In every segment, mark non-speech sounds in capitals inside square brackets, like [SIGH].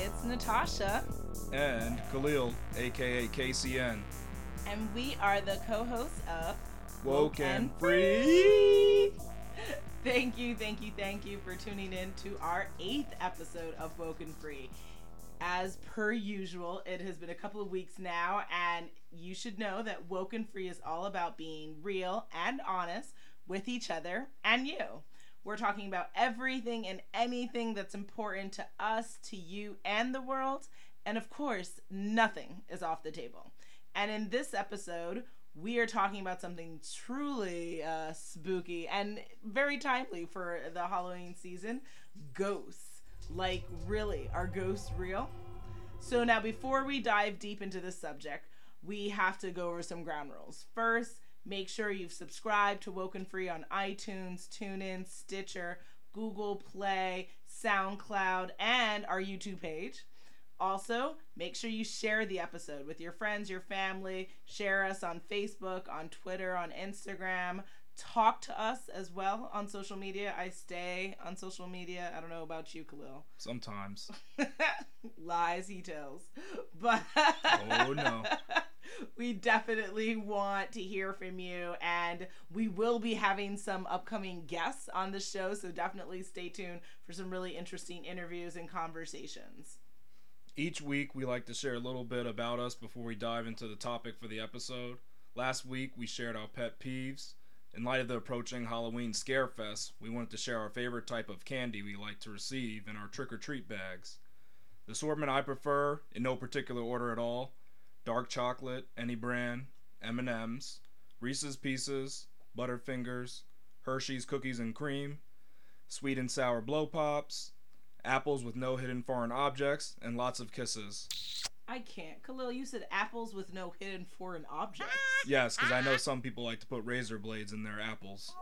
it's Natasha. And Khalil, aka KCN. And we are the co hosts of Woke and Free. [LAUGHS] thank you, thank you, thank you for tuning in to our eighth episode of Woke and Free. As per usual, it has been a couple of weeks now, and you should know that Woke and Free is all about being real and honest with each other and you. We're talking about everything and anything that's important to us, to you, and the world. And of course, nothing is off the table. And in this episode, we are talking about something truly uh, spooky and very timely for the Halloween season ghosts. Like, really, are ghosts real? So, now before we dive deep into this subject, we have to go over some ground rules. First, Make sure you've subscribed to Woken Free on iTunes, TuneIn, Stitcher, Google Play, SoundCloud, and our YouTube page. Also, make sure you share the episode with your friends, your family. Share us on Facebook, on Twitter, on Instagram. Talk to us as well on social media. I stay on social media. I don't know about you, Khalil. Sometimes. [LAUGHS] Lies he tells. But oh no. [LAUGHS] we definitely want to hear from you and we will be having some upcoming guests on the show so definitely stay tuned for some really interesting interviews and conversations each week we like to share a little bit about us before we dive into the topic for the episode last week we shared our pet peeves in light of the approaching halloween scare fest we wanted to share our favorite type of candy we like to receive in our trick-or-treat bags the assortment i prefer in no particular order at all dark chocolate, any brand, M&Ms, Reese's Pieces, Butterfingers, Hershey's Cookies and Cream, sweet and sour blow pops, apples with no hidden foreign objects, and lots of kisses. I can't. Khalil, you said apples with no hidden foreign objects. [LAUGHS] Yes, because I know [LAUGHS] some people like to put razor blades in their apples.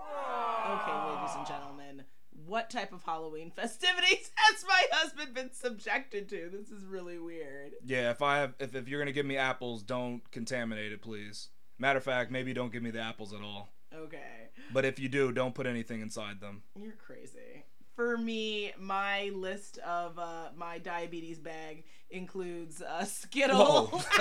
Okay, ladies and gentlemen what type of Halloween festivities [LAUGHS] has my husband been subjected to? This is really weird. Yeah, if I have, if, if you're gonna give me apples, don't contaminate it, please. Matter of fact, maybe don't give me the apples at all. Okay. But if you do, don't put anything inside them. You're crazy. For me, my list of uh, my diabetes bag includes uh, Skittles. [LAUGHS]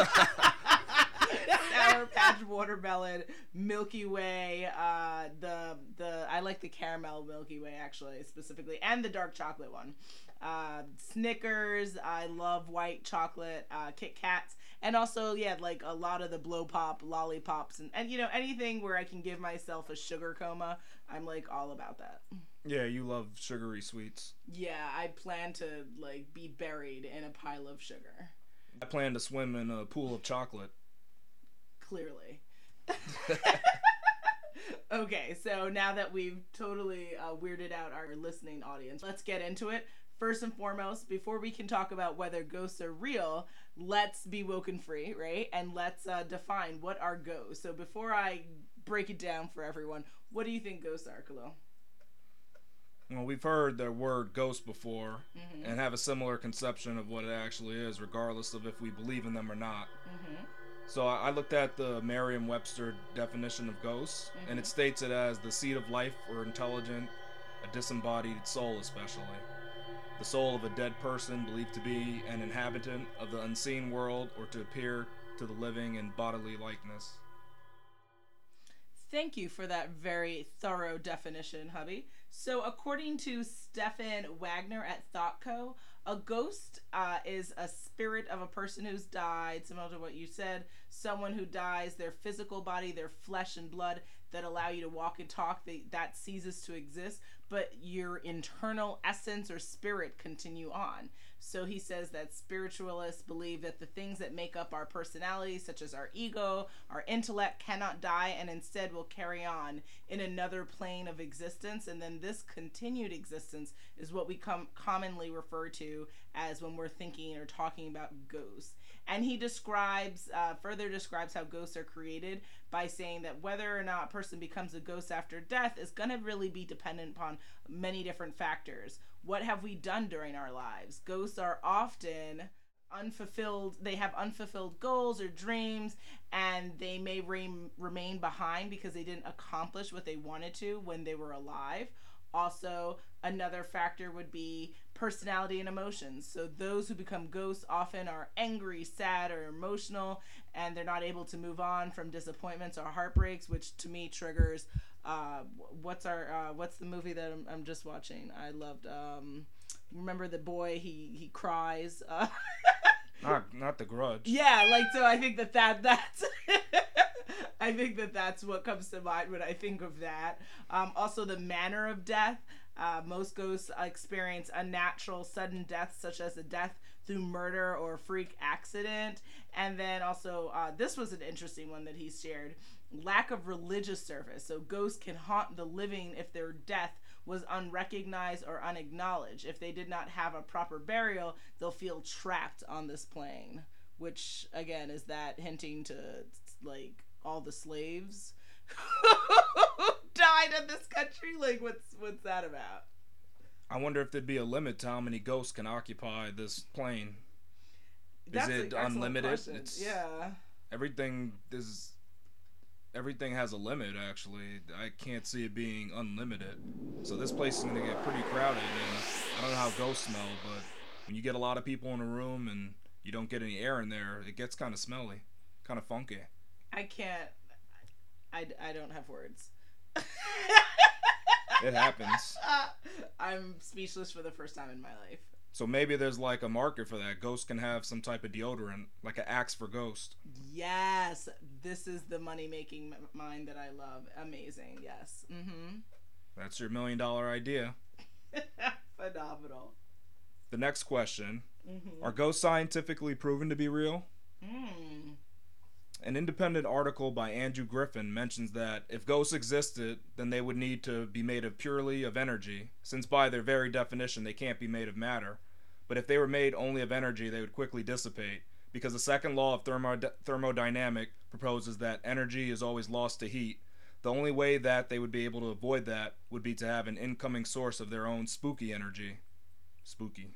Sour Patch watermelon, Milky Way, uh, the the I like the caramel Milky Way actually specifically, and the dark chocolate one. Uh, Snickers, I love white chocolate, uh, Kit Kats, and also yeah, like a lot of the blow pop lollipops, and and you know anything where I can give myself a sugar coma, I'm like all about that. Yeah, you love sugary sweets. Yeah, I plan to like be buried in a pile of sugar. I plan to swim in a pool of chocolate clearly. [LAUGHS] [LAUGHS] okay, so now that we've totally uh, weirded out our listening audience, let's get into it. First and foremost, before we can talk about whether ghosts are real, let's be woken free, right? And let's uh, define what are ghosts. So before I break it down for everyone, what do you think ghosts are, Khalil? Well, we've heard the word ghost before mm-hmm. and have a similar conception of what it actually is, regardless of if we believe in them or not. Mm-hmm. So I looked at the Merriam-Webster definition of ghosts, mm-hmm. and it mm-hmm. states it as the seed of life or intelligent, a disembodied soul, especially the soul of a dead person believed to be an inhabitant of the unseen world or to appear to the living in bodily likeness. Thank you for that very thorough definition, hubby. So, according to Stefan Wagner at ThoughtCo, a ghost uh, is a spirit of a person who's died, similar to what you said. Someone who dies, their physical body, their flesh and blood that allow you to walk and talk, they, that ceases to exist, but your internal essence or spirit continue on. So he says that spiritualists believe that the things that make up our personality, such as our ego, our intellect, cannot die and instead will carry on in another plane of existence. And then this continued existence is what we com- commonly refer to as when we're thinking or talking about ghosts. And he describes, uh, further describes how ghosts are created by saying that whether or not a person becomes a ghost after death is going to really be dependent upon many different factors. What have we done during our lives? Ghosts are often unfulfilled they have unfulfilled goals or dreams and they may re- remain behind because they didn't accomplish what they wanted to when they were alive Also, another factor would be personality and emotions. So, those who become ghosts often are angry, sad, or emotional, and they're not able to move on from disappointments or heartbreaks, which to me triggers. Uh, what's our uh, what's the movie that I'm, I'm just watching? I loved. Um, remember the boy? He he cries. Uh, [LAUGHS] not not the Grudge. Yeah, like so. I think that that [LAUGHS] that's. [LAUGHS] I think that that's what comes to mind when I think of that. Um, also, the manner of death. Uh, most ghosts experience unnatural, sudden deaths, such as a death through murder or freak accident. And then also, uh, this was an interesting one that he shared lack of religious service. So, ghosts can haunt the living if their death was unrecognized or unacknowledged. If they did not have a proper burial, they'll feel trapped on this plane. Which, again, is that hinting to like all the slaves who [LAUGHS] died in this country? Like, what's what's that about? I wonder if there'd be a limit to how many ghosts can occupy this plane. That's is it unlimited? yeah. everything is everything has a limit actually. I can't see it being unlimited. So this place is gonna get pretty crowded and I don't know how ghosts smell, but when you get a lot of people in a room and you don't get any air in there, it gets kind of smelly, kind of funky. I can't. I, I don't have words. [LAUGHS] It happens. [LAUGHS] I'm speechless for the first time in my life. So maybe there's like a market for that. Ghosts can have some type of deodorant, like an Axe for Ghost. Yes, this is the money making mind that I love. Amazing. Yes. Mm-hmm. That's your million dollar idea. [LAUGHS] Phenomenal. The next question Mm-hmm. Are ghosts scientifically proven to be real? Mm. An independent article by Andrew Griffin mentions that if ghosts existed, then they would need to be made of purely of energy, since by their very definition they can't be made of matter. But if they were made only of energy, they would quickly dissipate, because the second law of thermo- thermodynamic proposes that energy is always lost to heat. The only way that they would be able to avoid that would be to have an incoming source of their own spooky energy. Spooky.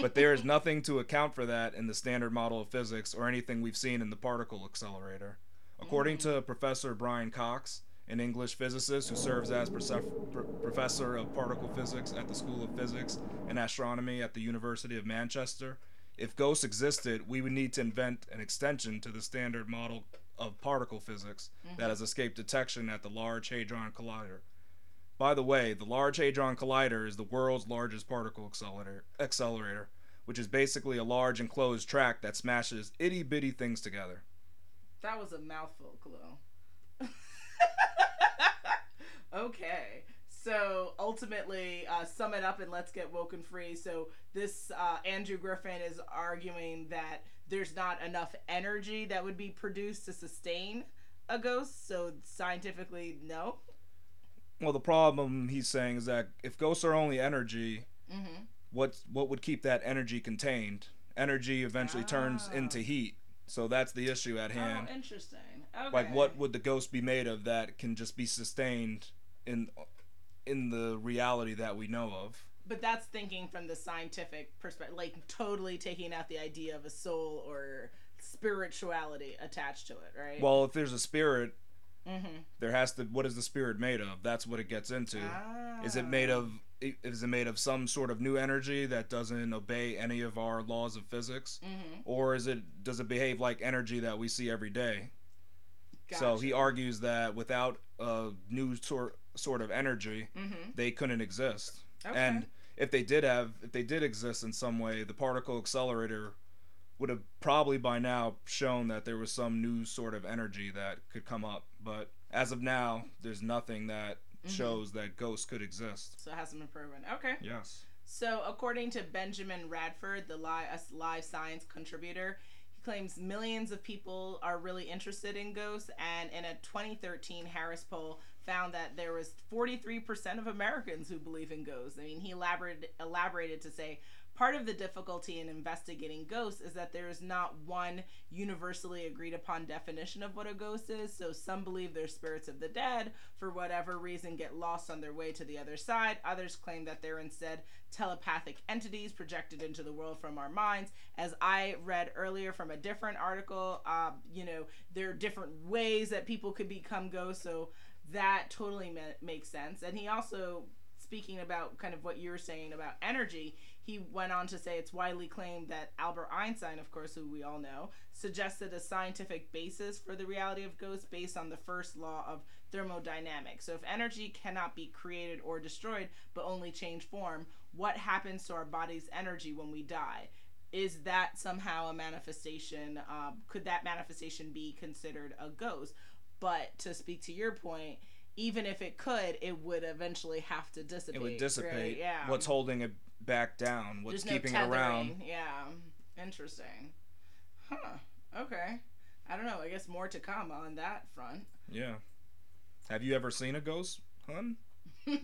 but there is nothing to account for that in the standard model of physics or anything we've seen in the particle accelerator. According to mm-hmm. Professor Brian Cox, an English physicist who serves as professor of particle physics at the School of Physics and Astronomy at the University of Manchester, if ghosts existed, we would need to invent an extension to the standard model of particle physics that mm-hmm. has escaped detection at the Large Hadron Collider. By the way, the Large Hadron Collider is the world's largest particle accelerator, accelerator, which is basically a large enclosed track that smashes itty bitty things together. That was a mouthful, Chloe. [LAUGHS] okay. So ultimately, uh, sum it up and let's get woken free. So this uh, Andrew Griffin is arguing that there's not enough energy that would be produced to sustain a ghost. So scientifically, no. Well, the problem he's saying is that if ghosts are only energy, Mm-hmm. what what would keep that energy contained? Energy eventually turns into heat. So that's the issue at hand. Oh, interesting. Okay. like what would the ghost be made of that can just be sustained in in the reality that we know of? But that's thinking from the scientific perspective, like totally taking out the idea of a soul or spirituality attached to it, right? Well, if there's a spirit, mm-hmm. there has to what is the spirit made of? That's what it gets into. Ah. Is it made of is it made of some sort of new energy that doesn't obey any of our laws of physics? Mm-hmm. Or is it does it behave like energy that we see every day? So he argues that without a new sort sort of energy, Mm-hmm. they couldn't exist. Okay. And if they did have, if they did exist in some way, the particle accelerator would have probably by now shown that there was some new sort of energy that could come up. But as of now, there's nothing that Mm-hmm. shows that ghosts could exist. so it hasn't been proven. Okay. Yes. So, according to Benjamin Radford, the live, a live science contributor, he claims millions of people are really interested in ghosts. And in a 2013 Harris poll, found that there was 43% of Americans who believe in ghosts. I mean, he elaborated, elaborated to say part of the difficulty in investigating ghosts is that there is not one universally agreed upon definition of what a ghost is. So some believe they're spirits of the dead, for whatever reason, get lost on their way to the other side. Others claim that they're instead telepathic entities projected into the world from our minds. As I read earlier from a different article, uh, you know, there are different ways that people could become ghosts. So that totally ma- makes sense. And he also speaking about kind of what you were saying about energy, he went on to say it's widely claimed that Albert Einstein, of course, who we all know, suggested a scientific basis for the reality of ghosts based on the first law of thermodynamics. So if energy cannot be created or destroyed, but only change form, what happens to our body's energy when we die? Is that somehow a manifestation? Um, could that manifestation be considered a ghost? But to speak to your point, even if it could, it would eventually have to dissipate. It would dissipate. right? Yeah. What's holding it back down? What's no keeping it around? Yeah. Interesting. Huh. Okay. I don't know. I guess more to come on that front. Yeah. Have you ever seen a ghost, hun? [LAUGHS]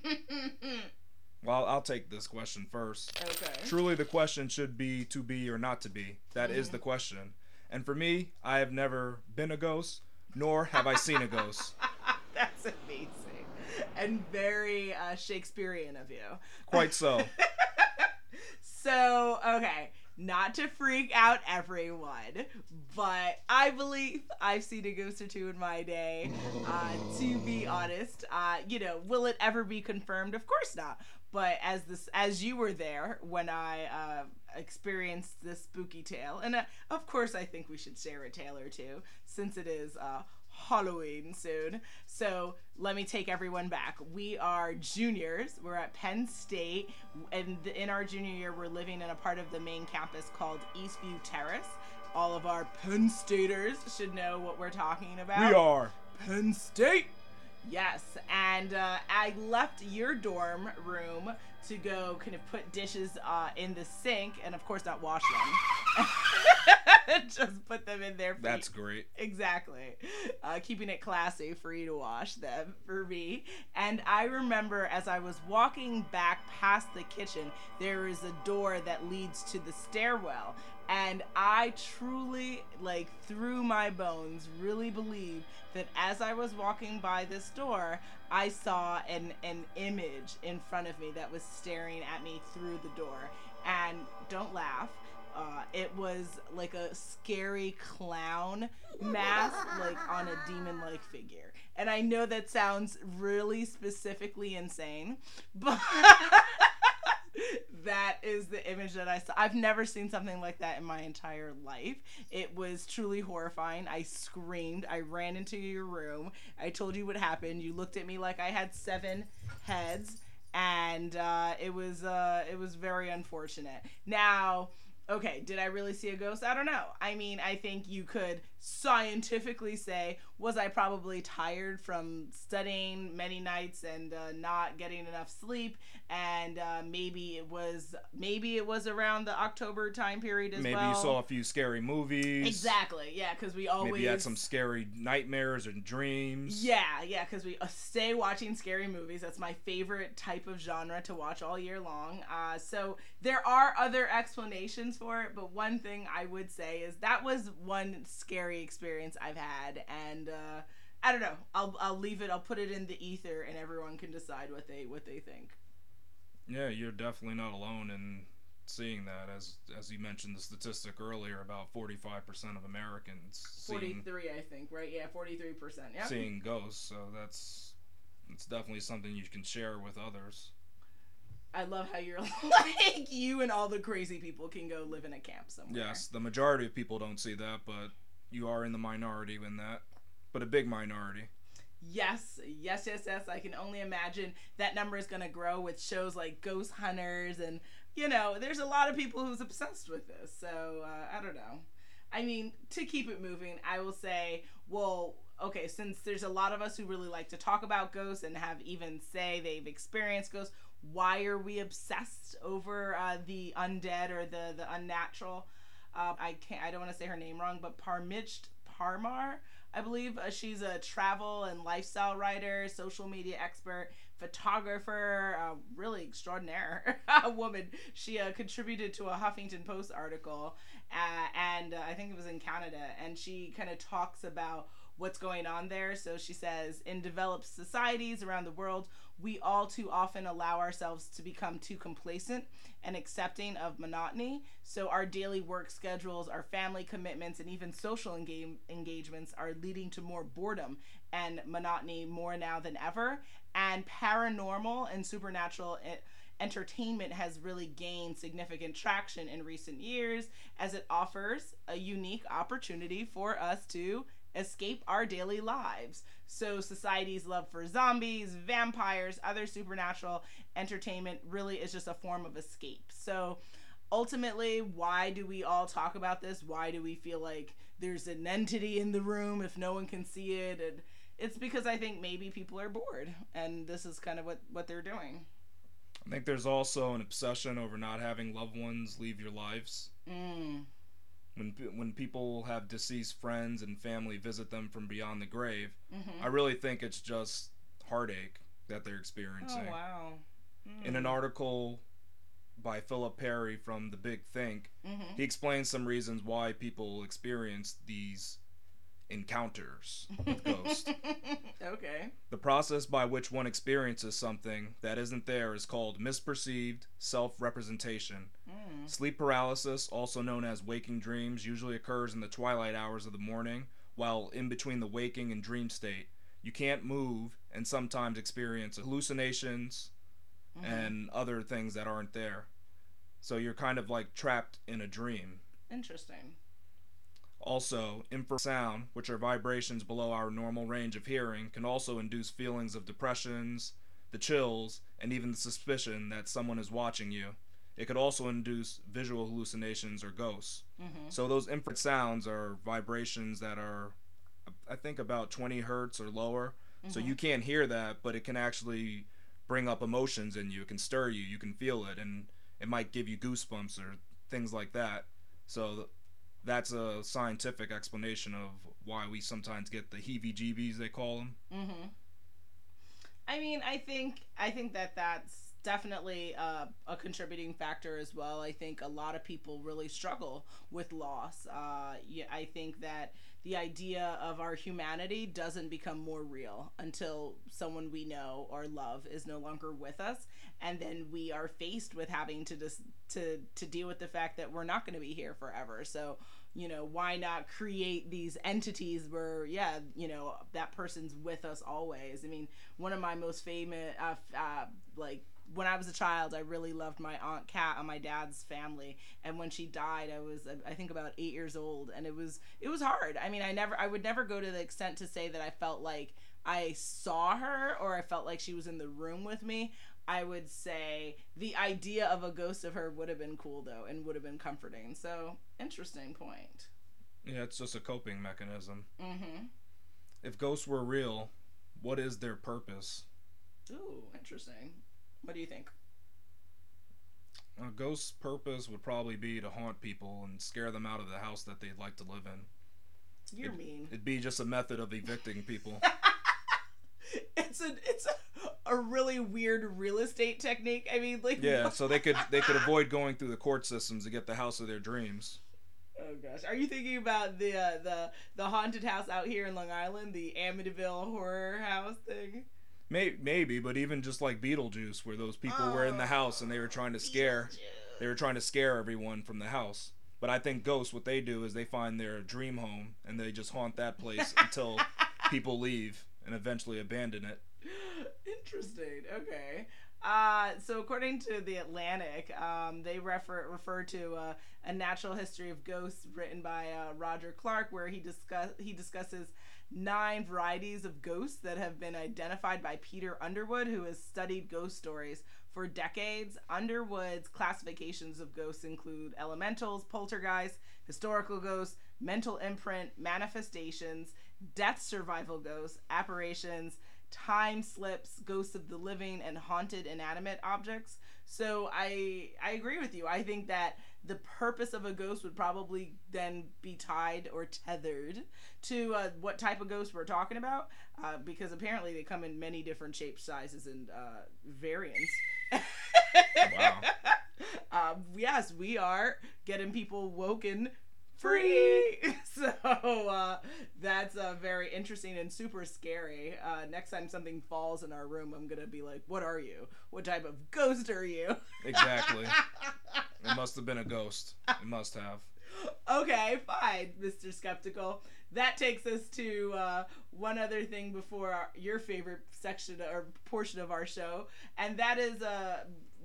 Well, I'll take this question first. okay. Truly, the question should be to be or not to be. That is Mhm. the question. And for me, I have never been a ghost, nor have I seen a ghost. [LAUGHS] That's amazing. And very uh, Shakespearean of you. Quite so. [LAUGHS] So, okay, not to freak out everyone, but I believe I've seen a ghost or two in my day. Uh, to be honest, uh, you know, will it ever be confirmed? Of course not. But as this, as you were there when I uh, experienced this spooky tale, and uh, of course, I think we should share a tale or two since it is uh, Halloween soon. So let me take everyone back. We are juniors. We're at Penn State, and in our junior year, we're living in a part of the main campus called Eastview Terrace. All of our Penn Staters should know what we're talking about. we are. Penn State. Yes, and uh, I left your dorm room to go kind of put dishes uh, in the sink, and of course not wash them. [LAUGHS] Just put them in there. For That's great. Exactly. Uh, keeping it classy for you to wash them for me. And I remember as I was walking back past the kitchen, there is a door that leads to the stairwell. And I truly, like, through my bones, really believe that as I was walking by this door, I saw an, an image in front of me that was staring at me through the door. And don't laugh. Uh, it was like a scary clown mask, like on a demon like figure. And I know that sounds really specifically insane, [LAUGHS] but that is the image that I saw. I've never seen something like that in my entire life. It was truly horrifying. I screamed. I ran into your room. I told you what happened. You looked at me like I had seven heads, and uh, it was uh, it was very unfortunate. Now okay, did I really see a ghost? I don't know. I mean, I think you could scientifically say, was I probably tired from studying many nights and uh, not getting enough sleep? And uh, maybe it was maybe it was around the October time period as Maybe well. Maybe you saw a few scary movies. exactly, yeah, because we always Maybe you had some scary nightmares and dreams. Yeah, yeah, because we uh, stay watching scary movies. That's my favorite type of genre to watch all year long. Uh, so there are other explanations for it, but one thing I would say is that was one scary experience I've had, and uh, I don't know. I'll I'll leave it. I'll put it in the ether, and everyone can decide what they what they think. Yeah, you're definitely not alone in seeing that. As as you mentioned the statistic earlier, about 45% of Americans Forty seeing three, I think, right? Yeah, forty three percent. Yeah. seeing ghosts. So that's it's definitely something you can share with others. I love how you're [LAUGHS] like you and all the crazy people can go live in a camp somewhere. Yes, the majority of people don't see that, but you are in the minority in that, but a big minority. Yes, yes, yes, yes. I can only imagine that number is going to grow with shows like Ghost Hunters, and you know, there's a lot of people who's obsessed with this. So uh, I don't know. I mean, to keep it moving, I will say, well, okay, since there's a lot of us who really like to talk about ghosts and have even say they've experienced ghosts, why are we obsessed over uh, the undead or the the unnatural? Uh, I can't. I don't want to say her name wrong, but Parmiched Parmar. I believe uh, she's a travel and lifestyle writer, social media expert, photographer, really extraordinaire [LAUGHS] woman. She uh, contributed to a Huffington Post article, uh, and uh, I think it was in Canada, and she kind of talks about what's going on there. So she says, in developed societies around the world, we all too often allow ourselves to become too complacent and accepting of monotony. So our daily work schedules, our family commitments, and even social engage- engagements are leading to more boredom and monotony more now than ever. And paranormal and supernatural. It, entertainment has really gained significant traction in recent years as it offers a unique opportunity for us to escape our daily lives. So, society's love for zombies, vampires, other supernatural entertainment really is just a form of escape. So, ultimately, why do we all talk about this? Why do we feel like there's an entity in the room if no one can see it? And it's because I think maybe people are bored, and this is kind of what, what they're doing. I think there's also an obsession over not having loved ones leave your lives. Mm. When when people have deceased friends and family visit them from beyond the grave, Mm-hmm. I really think it's just heartache that they're experiencing. Oh, wow. In an article by Philip Perry from The Big Think, Mm-hmm. he explains some reasons why people experience these encounters with ghosts. [LAUGHS] okay. The process by which one experiences something that isn't there is called misperceived self representation. Mm. Sleep paralysis, also known as waking dreams, usually occurs in the twilight hours of the morning, while in between the waking and dream state. You can't move and sometimes experience hallucinations Mhm. and other things that aren't there. So you're kind of like trapped in a dream. Interesting. Also, infrasound, which are vibrations below our normal range of hearing, can also induce feelings of depressions, the chills, and even the suspicion that someone is watching you. It could also induce visual hallucinations or ghosts. Mm-hmm. So those infrared sounds are vibrations that are, I think, about 20 hertz or lower. So Mm-hmm. you can't hear that, but it can actually bring up emotions in you. It can stir you. You can feel it, and it might give you goosebumps or things like that. So that's a scientific explanation of why we sometimes get the heebie-jeebies they call them. Mm-hmm. I mean, I think I think that that's definitely uh, a contributing factor as well. I think a lot of people really struggle with loss. Uh, I think that the idea of our humanity doesn't become more real until someone we know or love is no longer with us, and then we are faced with having to just to to deal with the fact that we're not going to be here forever. So you know why not create these entities where yeah you know that person's with us always? I mean one of my most famous uh, uh, like when i was a child i really loved my aunt cat on my dad's family. And when she died i was i think about eight years old. And it was it was hard. I mean i never i would never go to the extent to say that i felt like i saw her or i felt like she was in the room with me I would say the idea of a ghost of her would have been cool though and would have been comforting. So, interesting point. Yeah, it's just a coping mechanism. Mhm. If ghosts were real, what is their purpose? Ooh, interesting. What do you think? A ghost's purpose would probably be to haunt people and scare them out of the house that they'd like to live in. You're mean. It'd be just a method of evicting people. [LAUGHS] [LAUGHS] It's a it's a, a really weird real estate technique. I mean, like Yeah, so they could they could avoid going through the court systems to get the house of their dreams. Oh gosh, are you thinking about the uh, the the haunted house out here in Long Island, the Amityville horror house thing? May, maybe, but even just like Beetlejuice, where those people were in the house and they were trying to scare they were trying to scare everyone from the house. But I think ghosts, what they do is they find their dream home and they just haunt that place [LAUGHS] until people leave and eventually abandon it. [GASPS] Interesting. Okay. Uh, so according to the Atlantic, um, they refer refer to uh, a natural history of ghosts written by uh, Roger Clarke, where he discuss he discusses nine varieties of ghosts that have been identified by Peter Underwood, who has studied ghost stories for decades. Underwood's classifications of ghosts include elementals, poltergeists, historical ghosts, mental imprint, manifestations, death survival ghosts, apparitions, time slips, ghosts of the living, and haunted inanimate objects. So I I agree with you. I think that the purpose of a ghost would probably then be tied or tethered to uh, what type of ghost we're talking about, uh, because apparently they come in many different shapes, sizes, and uh, variants. Wow. [LAUGHS] um, yes, we are getting people woken free. [LAUGHS] so uh, That's uh, very interesting and super scary. Uh, next time something falls in our room, I'm gonna be like, "What are you? What type of ghost are you?" [LAUGHS] Exactly. it must have been a ghost. It must have. okay, fine, Mr. Skeptical. That takes us to uh, one other thing before our, your favorite section or portion of our show, and that is uh,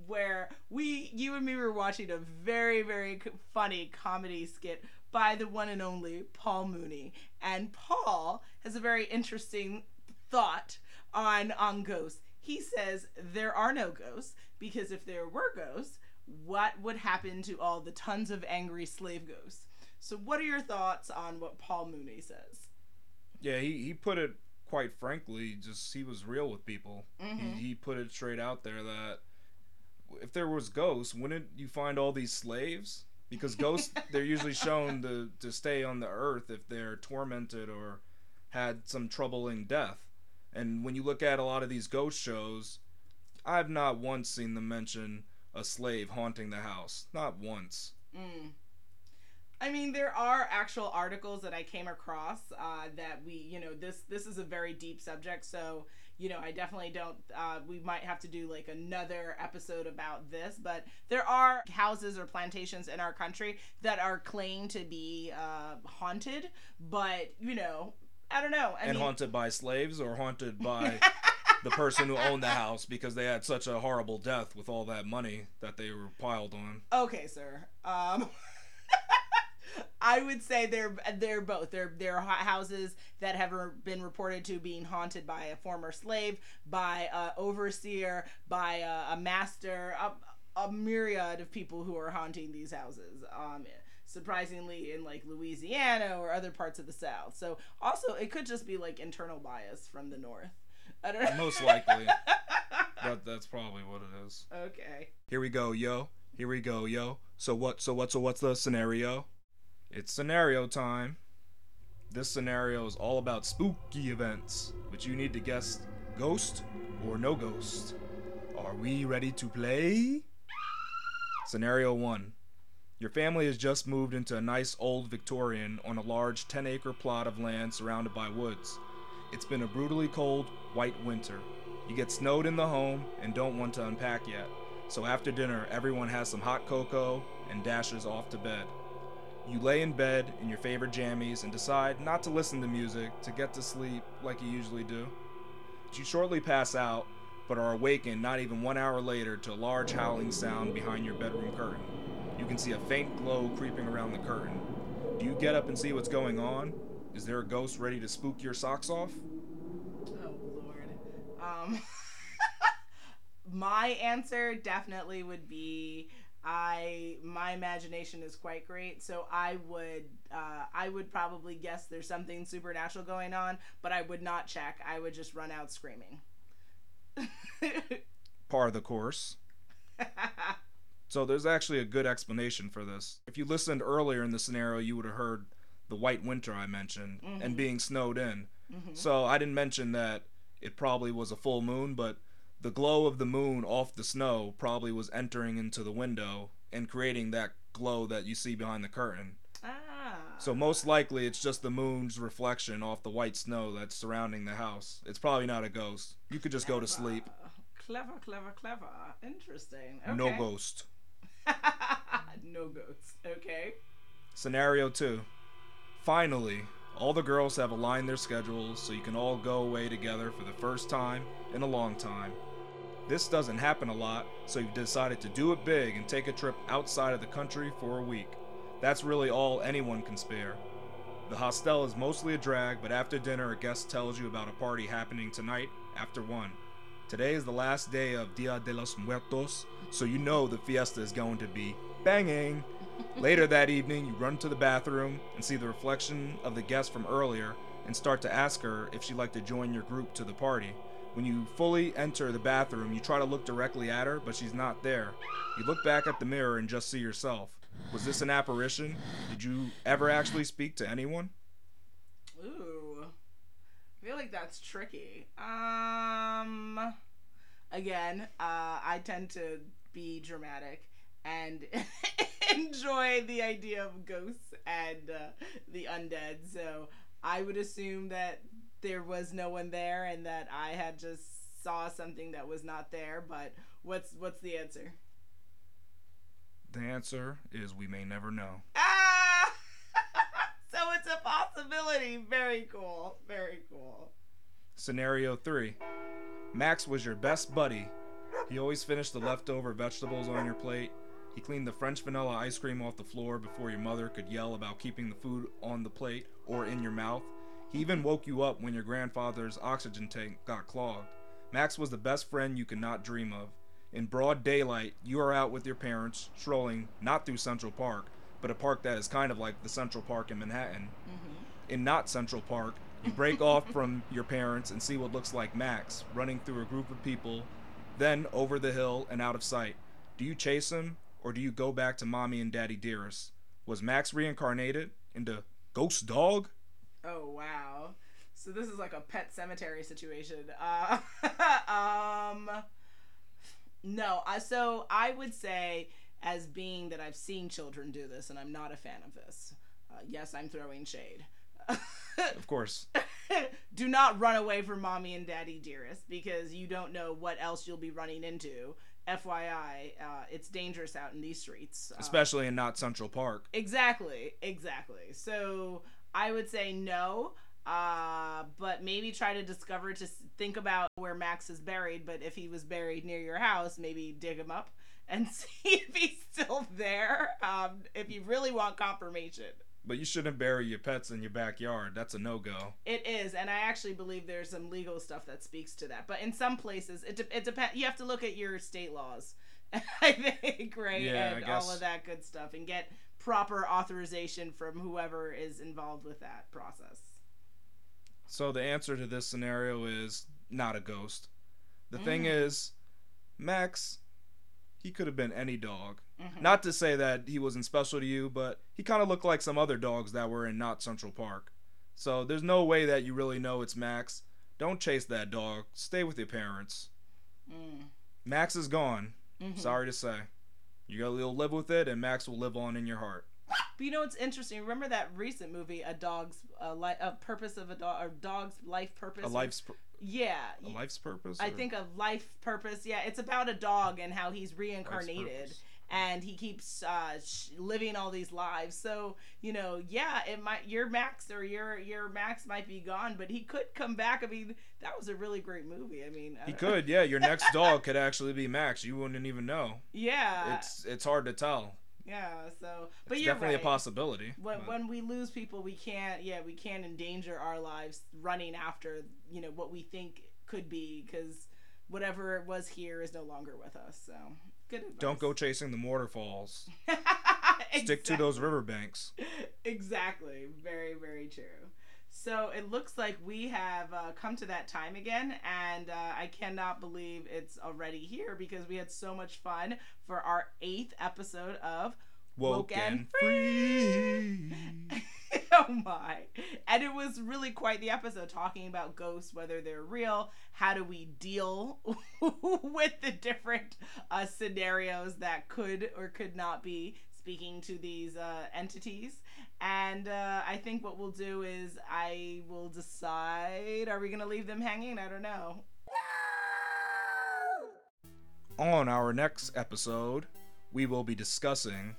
where we, you and me, were watching a very, very funny comedy skit by the one and only Paul Mooney, and Paul has a very interesting thought on on ghosts. He says there are no ghosts because if there were ghosts, what would happen to all the tons of angry slave ghosts? So, what are your thoughts on what Paul Mooney says? Yeah, he, he put it quite frankly, just he was real with people. Mhm. He, he put it straight out there that if there was ghosts, wouldn't you find all these slaves? Because ghosts, they're usually shown to, to stay on the earth if they're tormented or had some troubling death. And when you look at a lot of these ghost shows, I've not once seen them mention a slave haunting the house. Not once. Mm. I mean, there are actual articles that I came across uh, that we, you know, this this is a very deep subject, so you know, I definitely don't. Uh, we might have to do like another episode about this, but there are houses or plantations in our country that are claimed to be uh, haunted, but you know, I don't know. I and mean, haunted by slaves or haunted [LAUGHS] by the person who owned the house because they had such a horrible death with all that money that they were piled on. Okay, sir. Um, [LAUGHS] I would say they're they're both. They're they're hou- houses that have been reported to being haunted by a former slave, by a overseer, by a, a master, a, a myriad of people who are haunting these houses. Um, surprisingly, in like Louisiana or other parts of the South. So also, it could just be like internal bias from the North. I don't know. Most [LAUGHS] likely. That that's probably what it is. okay. Here we go, yo. Here we go, yo. So what so what so what's the scenario? It's scenario time. This scenario is all about spooky events, which you need to guess ghost or no ghost. Are we ready to play? Scenario 1. Your family has just moved into a nice old Victorian on a large 10 acre plot of land surrounded by woods. It's been a brutally cold, white winter. You get snowed in the home and don't want to unpack yet. So after dinner, everyone has some hot cocoa and dashes off to bed. You lay in bed in your favorite jammies and decide not to listen to music to get to sleep like you usually do. You shortly pass out, but are awakened not even one hour later to a large howling sound behind your bedroom curtain. You can see a faint glow creeping around the curtain. Do you get up and see what's going on? Is there a ghost ready to spook your socks off? Oh lord. Um [LAUGHS] my answer definitely would be I my imagination is quite great, so I would uh, I would probably guess there's something supernatural going on, but I would not check. I would just run out screaming. [LAUGHS] Par of the course. So there's actually a good explanation for this. If you listened earlier in the scenario, you would have heard the white winter I mentioned and being snowed in. So I didn't mention that it probably was a full moon, but the glow of the moon off the snow probably was entering into the window and creating that glow that you see behind the curtain. ah. So most likely it's just the moon's reflection off the white snow that's surrounding the house. It's probably not a ghost. You could just go to sleep. Clever, clever, clever. Interesting. Okay. [LAUGHS] No ghost. no ghosts. Okay. Scenario 2. Finally, all the girls have aligned their schedules so you can all go away together for the first time in a long time. This doesn't happen a lot, so you've decided to do it big and take a trip outside of the country for a week. That's really all anyone can spare. The hostel is mostly a drag, but after dinner, a guest tells you about a party happening tonight after 1. Today is the last day of Dia de los Muertos, so you know the fiesta is going to be banging. [LAUGHS] Later that evening, you run to the bathroom and see the reflection of the guest from earlier and start to ask her if she'd like to join your group to the party. When you fully enter the bathroom, you try to look directly at her, but she's not there. You look back at the mirror and just see yourself. Was this an apparition? Did you ever actually speak to anyone? Ooh. I feel like that's tricky. Um again, uh I tend to be dramatic and [LAUGHS] enjoy the idea of ghosts and uh, the undead. So I would assume that there was no one there and that I had just saw something that was not there. But what's what's the answer? The answer is we may never know. Ah! [LAUGHS] so it's a possibility. Very cool. Very cool. Scenario 3 Max was your best buddy. He always finished the leftover vegetables on your plate. He cleaned the French vanilla ice cream off the floor before your mother could yell about keeping the food on the plate or in your mouth. He even woke you up when your grandfather's oxygen tank got clogged. Max was the best friend you could not dream of. In broad daylight, you are out with your parents, strolling not through Central Park, but a park that is kind of like the Central Park in Manhattan. Mm-hmm. In not Central Park, you break [LAUGHS] off from your parents and see what looks like Max running through a group of people, then over the hill and out of sight. Do you chase him, or do you go back to mommy and daddy dearest? Was Max reincarnated into Ghost Dog? Oh wow. So this is like a pet cemetery situation. Uh, [LAUGHS] um, no. I so I would say as being that I've seen children do this, and I'm not a fan of this. Uh, yes, I'm throwing shade. [LAUGHS] Of course. do not run away from mommy and daddy dearest because you don't know what else you'll be running into. FYI, uh, it's dangerous out in these streets. Uh, Especially in not Central Park. Exactly, exactly. So I would say no, uh, but maybe try to discover to think about where Max is buried. But if he was buried near your house, maybe dig him up and [LAUGHS] see if he's still there. Um, if you really want confirmation. But you shouldn't bury your pets in your backyard. That's a no go. It is, and I actually believe there's some legal stuff that speaks to that. But in some places, it de- it depends. You have to look at your state laws, [LAUGHS] I think, right, Yeah, I and all of that good stuff, and get proper authorization from whoever is involved with that process. So the answer to this scenario is not a ghost. The thing Mm. is, Max, he could have been any dog. Mhm. Not to say that he wasn't special to you, but he kind of looked like some other dogs that were in not Central Park. So there's no way that you really know it's Max. Don't chase that dog. Stay with your parents. Mm. Max is gone. Mhm. Sorry to say. You gotta you'll live with it, and Max will live on in your heart. But you know what's interesting? Remember that recent movie, A Dog's a, li- a Purpose of a Dog, or Dog's Life Purpose? A life's pur- Yeah. a life's purpose. I or- think a life purpose. Yeah, it's about a dog and how he's reincarnated and he keeps uh, sh- living all these lives. So you know, yeah, it might your Max or your your Max might be gone, but he could come back. I mean, that was a really great movie. I mean, I He don't- could, yeah. Your next [LAUGHS] dog could actually be Max. You wouldn't even know. Yeah, It's it's hard to tell. yeah. So, but It's you're definitely right. a possibility. when, but- when we lose people we can't yeah we can't endanger our lives running after you know what we think could be because whatever it was here is no longer with us so good advice. Don't go chasing the waterfalls. [LAUGHS] Stick to those riverbanks. [LAUGHS] exactly very very true so it looks like we have uh, come to that time again and uh, i cannot believe it's already here because we had so much fun for our eighth episode of Woke, Woke and and free. [LAUGHS] oh my. And it was really quite the episode talking about ghosts, whether they're real, how do we deal [LAUGHS] with the different uh, scenarios that could or could not be speaking to these uh, entities. And uh, I think what we'll do is I will decide are we going to leave them hanging? I don't know. No! On our next episode, we will be discussing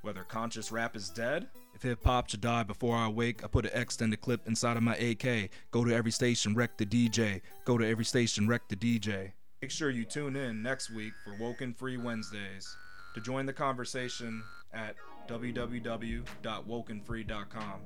whether conscious rap is dead. If hip hop should die before I wake, I put an extended clip inside of my AK. Go to every station, wreck the DJ. Go to every station, wreck the DJ. Make sure you tune in next week for Woken Free Wednesdays. To join the conversation at www.wokenfree.com.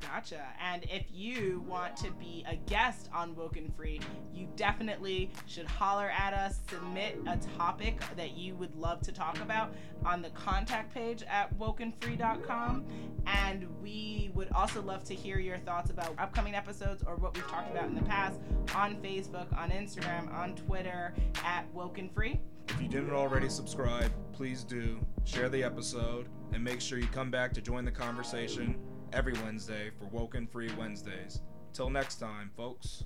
Gotcha. And if you want to be a guest on Woken Free, you definitely should holler at us, submit a topic that you would love to talk about on the contact page at wokenfree.com. And we would also love to hear your thoughts about upcoming episodes or what we've talked about in the past on Facebook, on Instagram, on Twitter at Woken Free. If you didn't already subscribe, please do. Share the episode and make sure you come back to join the conversation every Wednesday for Woken Free Wednesdays. Till next time, folks.